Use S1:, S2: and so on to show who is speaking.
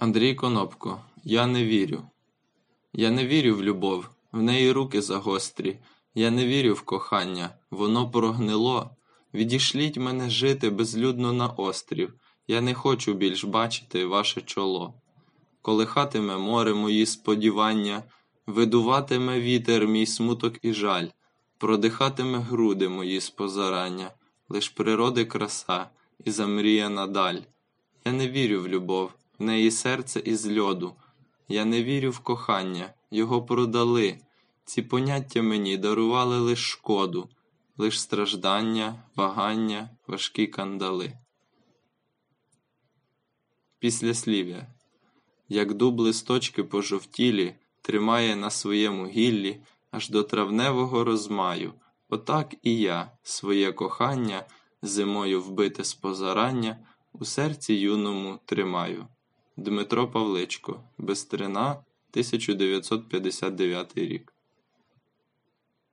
S1: Андрій Конопко, я не вірю. Я не вірю в любов, в неї руки загострі. Я не вірю в кохання, воно прогнило. Відішліть мене жити безлюдно на острів. Я не хочу більш бачити ваше чоло. Колихатиме море мої сподівання, видуватиме вітер мій смуток і жаль, продихатиме груди мої спозарання, лиш природи краса і замріяна даль. Я не вірю в любов, в неї серце із льоду. Я не вірю в кохання, його продали. Ці поняття мені дарували лиш шкоду, лиш страждання, вагання, важкі кандали. Післяслів'я. Як дуб листочки пожовтілі, тримає на своєму гіллі аж до травневого розмаю, отак і я своє кохання, зимою вбите з позарання, у серці юному тримаю. Дмитро Павличко, Бестрина, 1959 рік.